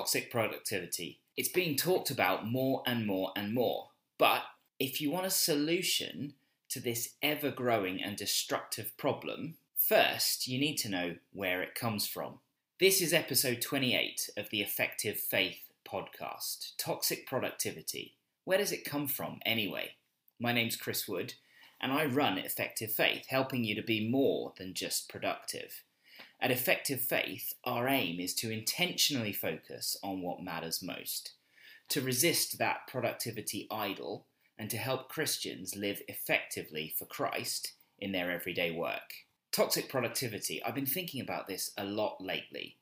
toxic productivity. It's being talked about more and more and more. But if you want a solution to this ever growing and destructive problem, first you need to know where it comes from. This is episode 28 of the Effective Faith podcast Toxic Productivity. Where does it come from anyway? My name's Chris Wood, and I run Effective Faith, helping you to be more than just productive. At Effective Faith, our aim is to intentionally focus on what matters most, to resist that productivity idol, and to help Christians live effectively for Christ in their everyday work. Toxic productivity, I've been thinking about this a lot lately.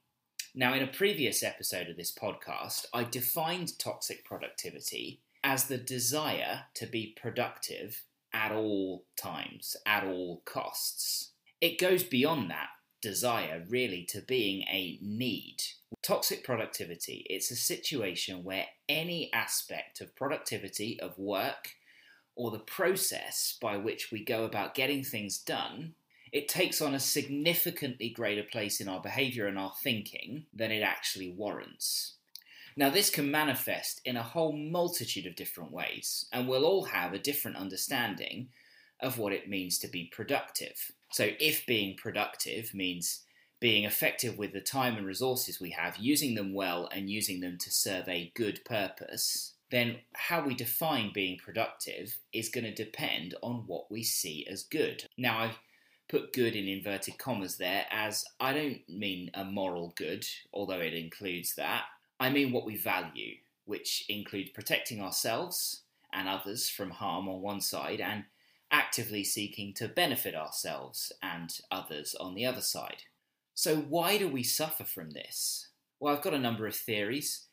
Now, in a previous episode of this podcast, I defined toxic productivity as the desire to be productive at all times, at all costs. It goes beyond that desire really to being a need. Toxic productivity, it's a situation where any aspect of productivity, of work, or the process by which we go about getting things done, it takes on a significantly greater place in our behaviour and our thinking than it actually warrants. Now, this can manifest in a whole multitude of different ways, and we'll all have a different understanding of what it means to be productive. So, if being productive means being effective with the time and resources we have, using them well and using them to serve a good purpose, then how we define being productive is going to depend on what we see as good. Now, I've put good in inverted commas there as I don't mean a moral good, although it includes that. I mean what we value, which includes protecting ourselves and others from harm on one side and actively seeking to benefit ourselves and others on the other side. So, why do we suffer from this? Well, I've got a number of theories.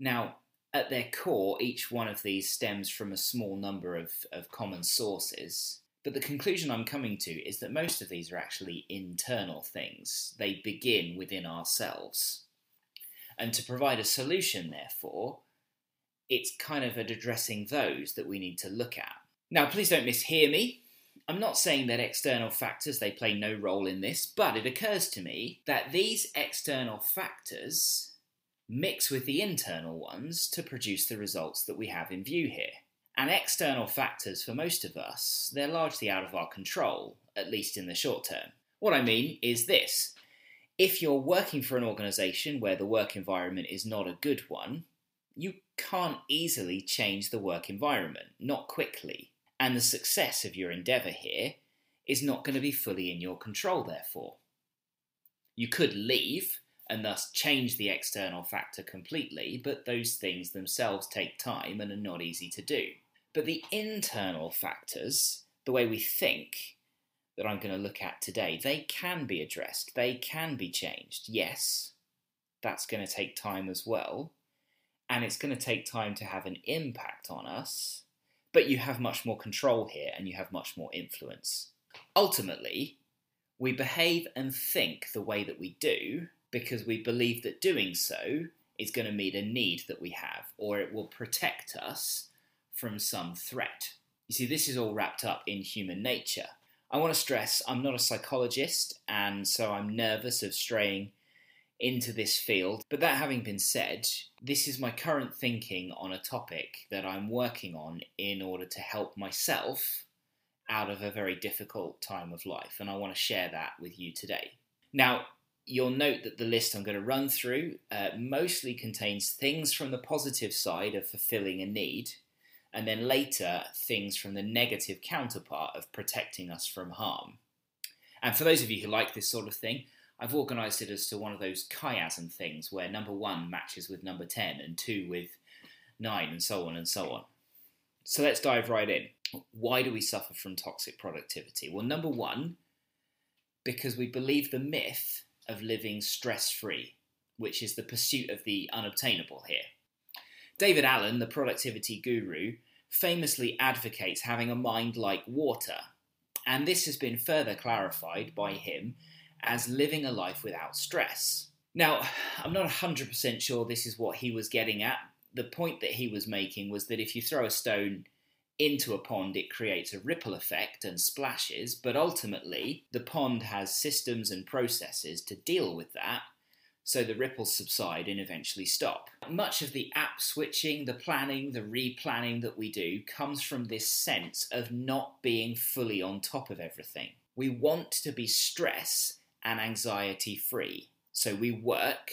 Now, at their core, each one of these stems from a small number of, of common sources. But the conclusion I'm coming to is that most of these are actually internal things. They begin within ourselves. And to provide a solution, therefore, it's kind of at addressing those that we need to look at. Now, please don't mishear me. I'm not saying that external factors they play no role in this, but it occurs to me that these external factors mix with the internal ones to produce the results that we have in view here. And external factors for most of us, they're largely out of our control, at least in the short term. What I mean is this. If you're working for an organisation where the work environment is not a good one, you can't easily change the work environment, not quickly and the success of your endeavour here is not going to be fully in your control, therefore. You could leave and thus change the external factor completely, but those things themselves take time and are not easy to do. But the internal factors, the way we think, that I'm going to look at today, they can be addressed, they can be changed. Yes, that's going to take time as well, and it's going to take time to have an impact on us but you have much more control here and you have much more influence. Ultimately, we behave and think the way that we do because we believe that doing so is going to meet a need that we have or it will protect us from some threat. You see, this is all wrapped up in human nature. I want to stress I'm not a psychologist, and so I'm nervous of straying into this field. But that having been said, this is my current thinking on a topic that I'm working on in order to help myself out of a very difficult time of life, and I want to share that with you today. Now, you'll note that the list I'm going to run through uh, mostly contains things from the positive side of fulfilling a need, and then later things from the negative counterpart of protecting us from harm. And for those of you who like this sort of thing, I've organised it as to one of those chiasm things where number one matches with number 10 and two with 9 and so on and so on. So let's dive right in. Why do we suffer from toxic productivity? Well, number one, because we believe the myth of living stress free, which is the pursuit of the unobtainable here. David Allen, the productivity guru, famously advocates having a mind like water, and this has been further clarified by him as living a life without stress. Now, I'm not 100% sure this is what he was getting at. The point that he was making was that if you throw a stone into a pond, it creates a ripple effect and splashes, but ultimately, the pond has systems and processes to deal with that so the ripples subside and eventually stop. Much of the app switching, the planning, the replanning that we do comes from this sense of not being fully on top of everything. We want to be stress and anxiety free, so we work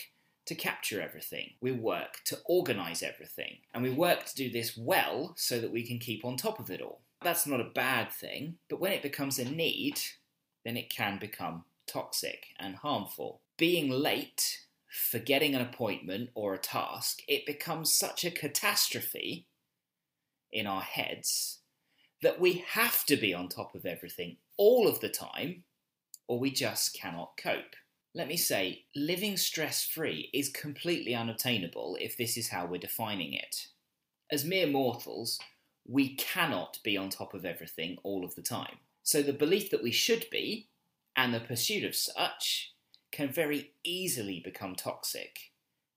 to capture everything. We work to organize everything. And we work to do this well so that we can keep on top of it all. That's not a bad thing, but when it becomes a need, then it can become toxic and harmful. Being late, forgetting an appointment or a task, it becomes such a catastrophe in our heads that we have to be on top of everything all of the time, or we just cannot cope. Let me say, living stress free is completely unobtainable if this is how we're defining it. As mere mortals, we cannot be on top of everything all of the time. So the belief that we should be, and the pursuit of such, can very easily become toxic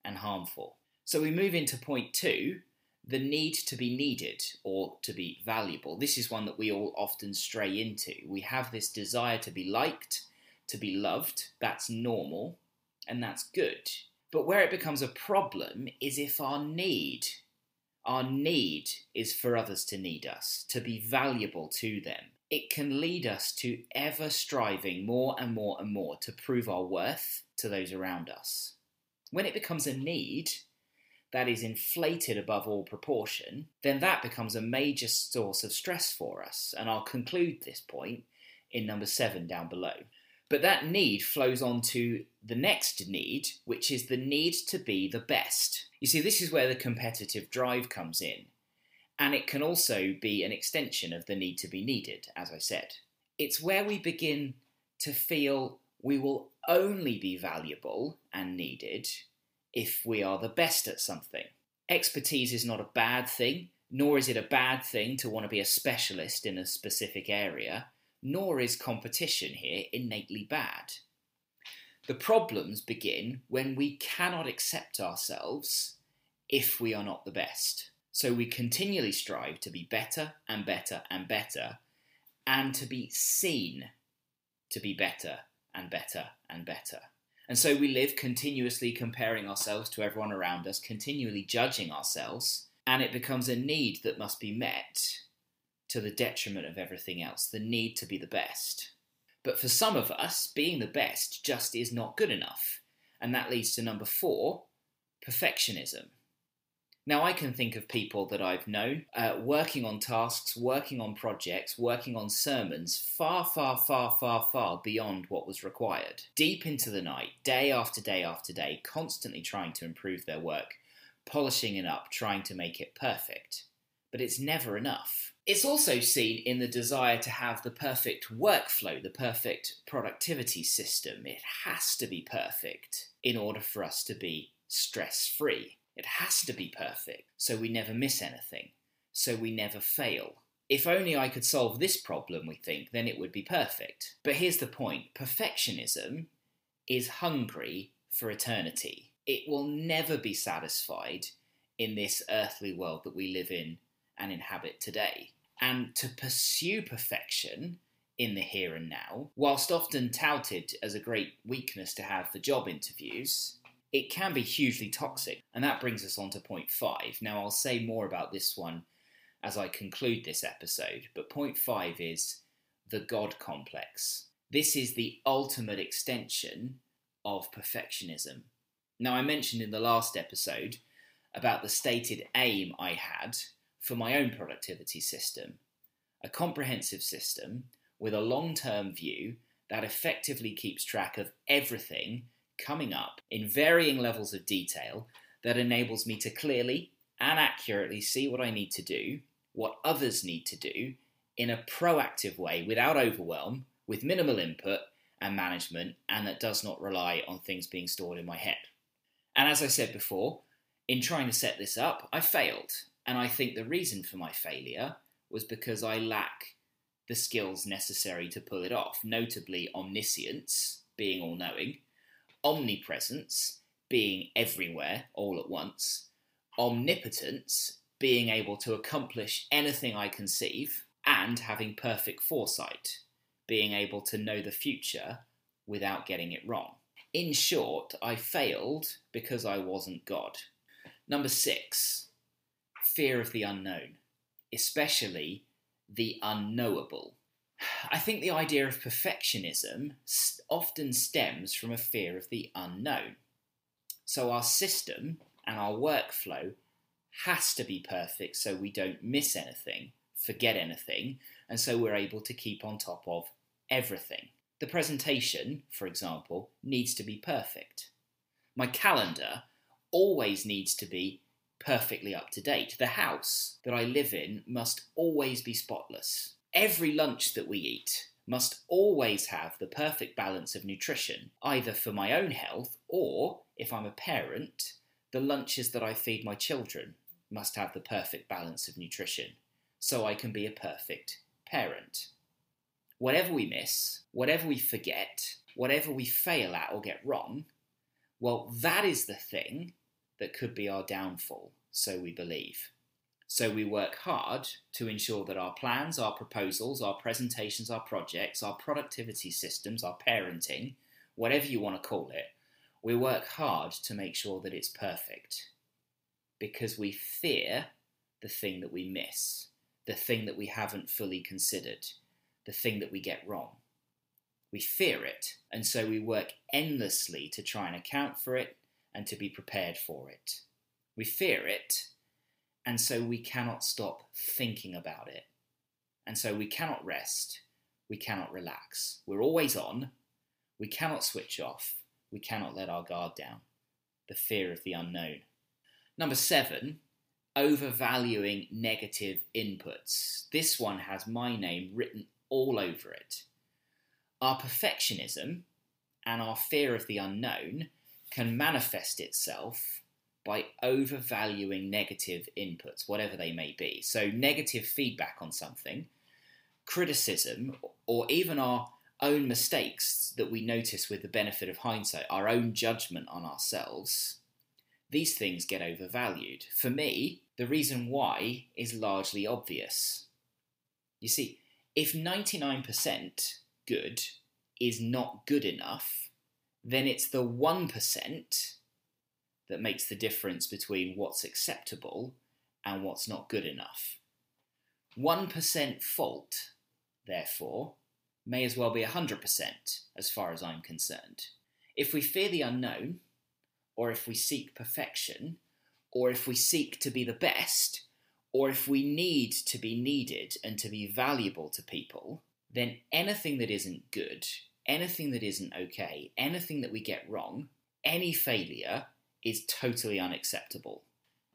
and harmful. So we move into point two the need to be needed or to be valuable. This is one that we all often stray into. We have this desire to be liked to be loved, that's normal, and that's good. But where it becomes a problem is if our need, our need is for others to need us, to be valuable to them. It can lead us to ever striving more and more and more to prove our worth to those around us. When it becomes a need, that is inflated above all proportion, then that becomes a major source of stress for us. And I'll conclude this point in number seven down below. But that need flows on to the next need, which is the need to be the best. You see, this is where the competitive drive comes in. And it can also be an extension of the need to be needed, as I said. It's where we begin to feel we will only be valuable and needed if we are the best at something. Expertise is not a bad thing, nor is it a bad thing to want to be a specialist in a specific area nor is competition here innately bad. The problems begin when we cannot accept ourselves if we are not the best. So we continually strive to be better and better and better, and to be seen to be better and better and better. And so we live continuously comparing ourselves to everyone around us, continually judging ourselves, and it becomes a need that must be met to the detriment of everything else, the need to be the best. But for some of us, being the best just is not good enough. And that leads to number four perfectionism. Now, I can think of people that I've known uh, working on tasks, working on projects, working on sermons far, far, far, far, far beyond what was required. Deep into the night, day after day after day, constantly trying to improve their work, polishing it up, trying to make it perfect. But it's never enough. It's also seen in the desire to have the perfect workflow, the perfect productivity system. It has to be perfect in order for us to be stress free. It has to be perfect so we never miss anything, so we never fail. If only I could solve this problem, we think, then it would be perfect. But here's the point perfectionism is hungry for eternity. It will never be satisfied in this earthly world that we live in and inhabit today. And to pursue perfection in the here and now, whilst often touted as a great weakness to have for job interviews, it can be hugely toxic. And that brings us on to point five. Now, I'll say more about this one as I conclude this episode, but point five is the God complex. This is the ultimate extension of perfectionism. Now, I mentioned in the last episode about the stated aim I had for my own productivity system, a comprehensive system with a long term view that effectively keeps track of everything coming up in varying levels of detail that enables me to clearly and accurately see what I need to do, what others need to do, in a proactive way without overwhelm, with minimal input and management, and that does not rely on things being stored in my head. And as I said before, in trying to set this up, I failed. And I think the reason for my failure was because I lack the skills necessary to pull it off, notably omniscience, being all knowing, omnipresence, being everywhere all at once, omnipotence, being able to accomplish anything I conceive, and having perfect foresight, being able to know the future without getting it wrong. In short, I failed because I wasn't God. Number six, fear of the unknown, especially the unknowable. I think the idea of perfectionism often stems from a fear of the unknown. So our system and our workflow has to be perfect so we don't miss anything, forget anything, and so we're able to keep on top of everything. The presentation, for example, needs to be perfect. My calendar always needs to be perfectly up to date. The house that I live in must always be spotless. Every lunch that we eat must always have the perfect balance of nutrition, either for my own health or, if I'm a parent, the lunches that I feed my children must have the perfect balance of nutrition, so I can be a perfect parent. Whatever we miss, whatever we forget, whatever we fail at or get wrong, well, that is the thing that could be our downfall, so we believe. So we work hard to ensure that our plans, our proposals, our presentations, our projects, our productivity systems, our parenting, whatever you want to call it, we work hard to make sure that it's perfect. Because we fear the thing that we miss, the thing that we haven't fully considered, the thing that we get wrong. We fear it, and so we work endlessly to try and account for it and to be prepared for it. We fear it, and so we cannot stop thinking about it. And so we cannot rest, we cannot relax. We're always on, we cannot switch off, we cannot let our guard down. The fear of the unknown. Number seven, overvaluing negative inputs. This one has my name written all over it. Our perfectionism and our fear of the unknown can manifest itself by overvaluing negative inputs, whatever they may be. So, negative feedback on something, criticism, or even our own mistakes that we notice with the benefit of hindsight, our own judgment on ourselves, these things get overvalued. For me, the reason why is largely obvious. You see, if 99% good is not good enough, then it's the 1% that makes the difference between what's acceptable and what's not good enough. 1% fault, therefore, may as well be 100% as far as I'm concerned. If we fear the unknown, or if we seek perfection, or if we seek to be the best, or if we need to be needed and to be valuable to people, then anything that isn't good anything that isn't okay, anything that we get wrong, any failure is totally unacceptable.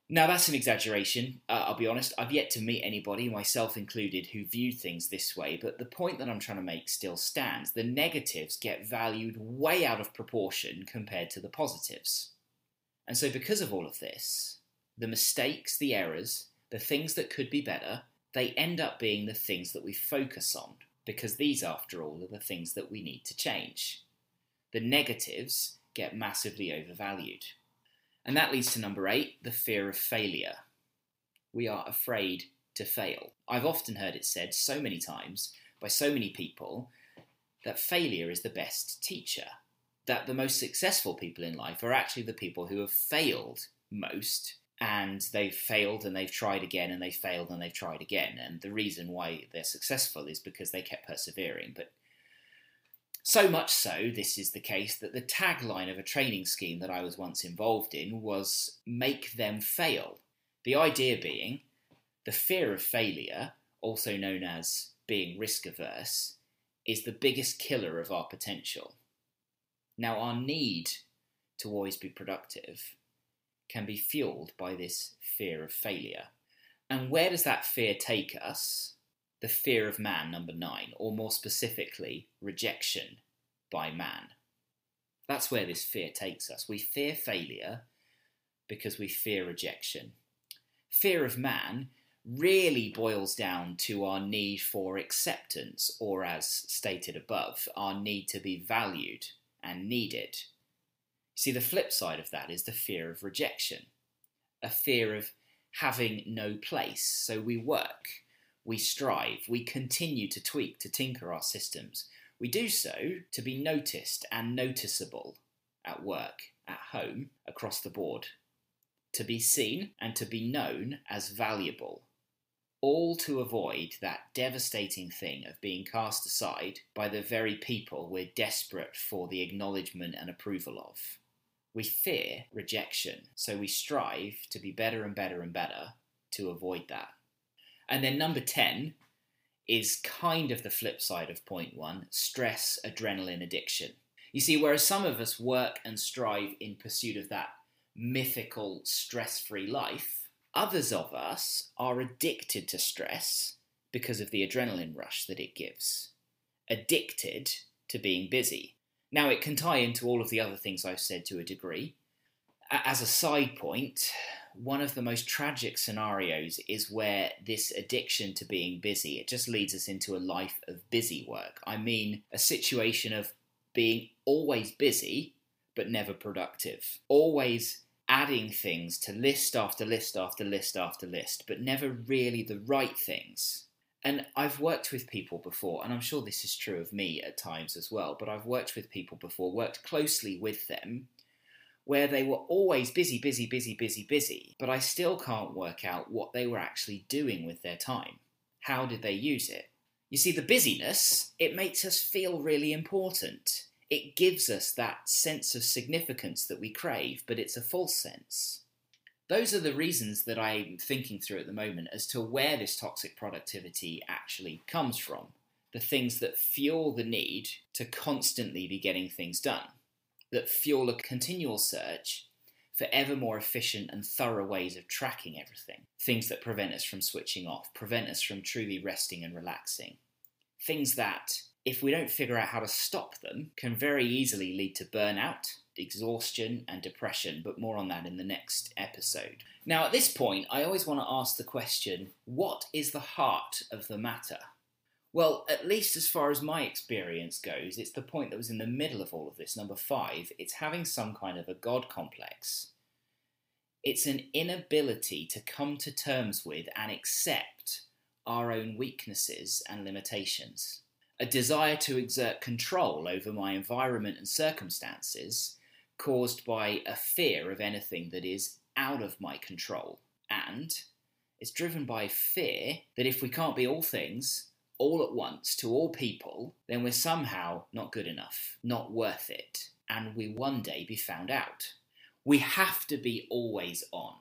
Now, that's an exaggeration, uh, I'll be honest. I've yet to meet anybody, myself included, who viewed things this way, but the point that I'm trying to make still stands. The negatives get valued way out of proportion compared to the positives. And so, because of all of this, the mistakes, the errors, the things that could be better, they end up being the things that we focus on because these, after all, are the things that we need to change. The negatives get massively overvalued. And that leads to number eight the fear of failure. We are afraid to fail. I've often heard it said so many times by so many people that failure is the best teacher, that the most successful people in life are actually the people who have failed most and they've failed and they've tried again and they've failed and they've tried again. And the reason why they're successful is because they kept persevering. But so much so, this is the case, that the tagline of a training scheme that I was once involved in was make them fail. The idea being the fear of failure, also known as being risk averse, is the biggest killer of our potential. Now, our need to always be productive can be fueled by this fear of failure. And where does that fear take us? The fear of man, number nine, or more specifically, rejection by man. That's where this fear takes us. We fear failure because we fear rejection. Fear of man really boils down to our need for acceptance, or as stated above, our need to be valued and needed. See, the flip side of that is the fear of rejection, a fear of having no place. So we work, we strive, we continue to tweak, to tinker our systems. We do so to be noticed and noticeable. at work, at home, across the board. To be seen and to be known as valuable. All to avoid that devastating thing of being cast aside by the very people we're desperate for the acknowledgement and approval of. We fear rejection, so we strive to be better and better and better to avoid that. And then number 10 is kind of the flip side of point one stress adrenaline addiction. You see, whereas some of us work and strive in pursuit of that mythical stress free life, others of us are addicted to stress because of the adrenaline rush that it gives. Addicted to being busy. Now, it can tie into all of the other things I've said to a degree. As a side point, one of the most tragic scenarios is where this addiction to being busy it just leads us into a life of busy work. I mean a situation of being always busy but never productive. Always adding things to list after list after list after list but never really the right things. And I've worked with people before, and I'm sure this is true of me at times as well, but I've worked with people before, worked closely with them, where they were always busy, busy, busy, busy, busy, but I still can't work out what they were actually doing with their time. How did they use it? You see, the busyness, it makes us feel really important. It gives us that sense of significance that we crave, but it's a false sense. Those are the reasons that I'm thinking through at the moment as to where this toxic productivity actually comes from. The things that fuel the need to constantly be getting things done that fuel a continual search for ever more efficient and thorough ways of tracking everything. Things that prevent us from switching off, prevent us from truly resting and relaxing. Things that, if we don't figure out how to stop them, can very easily lead to burnout, exhaustion, and depression, but more on that in the next episode. Now, at this point, I always want to ask the question what is the heart of the matter? Well, at least as far as my experience goes, it's the point that was in the middle of all of this, number five. It's having some kind of a God complex. It's an inability to come to terms with and accept our own weaknesses and limitations. A desire to exert control over my environment and circumstances caused by a fear of anything that is out of my control. And it's driven by fear that if we can't be all things, all at once to all people, then we're somehow not good enough, not worth it, and we one day be found out. We have to be always on,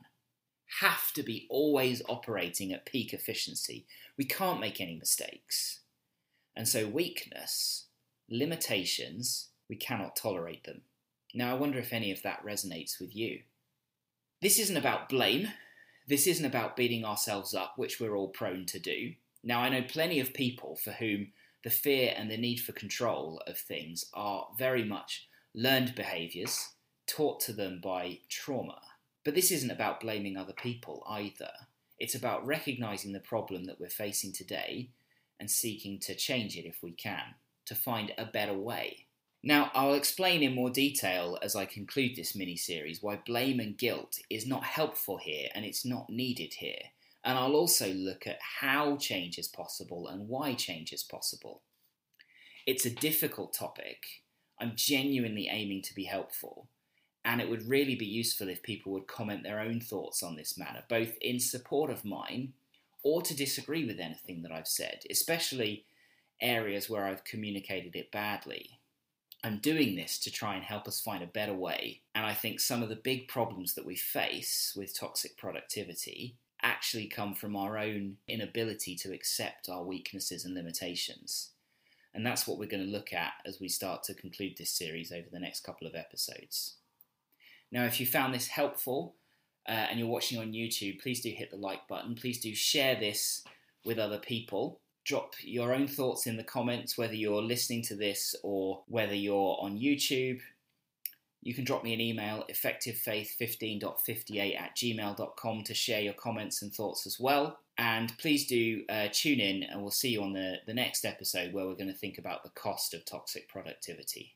have to be always operating at peak efficiency. We can't make any mistakes. And so, weakness, limitations, we cannot tolerate them. Now, I wonder if any of that resonates with you. This isn't about blame. This isn't about beating ourselves up, which we're all prone to do. Now, I know plenty of people for whom the fear and the need for control of things are very much learned behaviours taught to them by trauma. But this isn't about blaming other people either. It's about recognising the problem that we're facing today and seeking to change it if we can, to find a better way. Now, I'll explain in more detail as I conclude this mini series why blame and guilt is not helpful here and it's not needed here. And I'll also look at how change is possible and why change is possible. It's a difficult topic. I'm genuinely aiming to be helpful. And it would really be useful if people would comment their own thoughts on this matter, both in support of mine or to disagree with anything that I've said, especially areas where I've communicated it badly. I'm doing this to try and help us find a better way. And I think some of the big problems that we face with toxic productivity actually come from our own inability to accept our weaknesses and limitations. And that's what we're going to look at as we start to conclude this series over the next couple of episodes. Now, if you found this helpful uh, and you're watching on YouTube, please do hit the like button. Please do share this with other people. Drop your own thoughts in the comments, whether you're listening to this or whether you're on YouTube you can drop me an email, effectivefaith15.58 at gmail.com, to share your comments and thoughts as well. And please do uh, tune in, and we'll see you on the, the next episode where we're going to think about the cost of toxic productivity.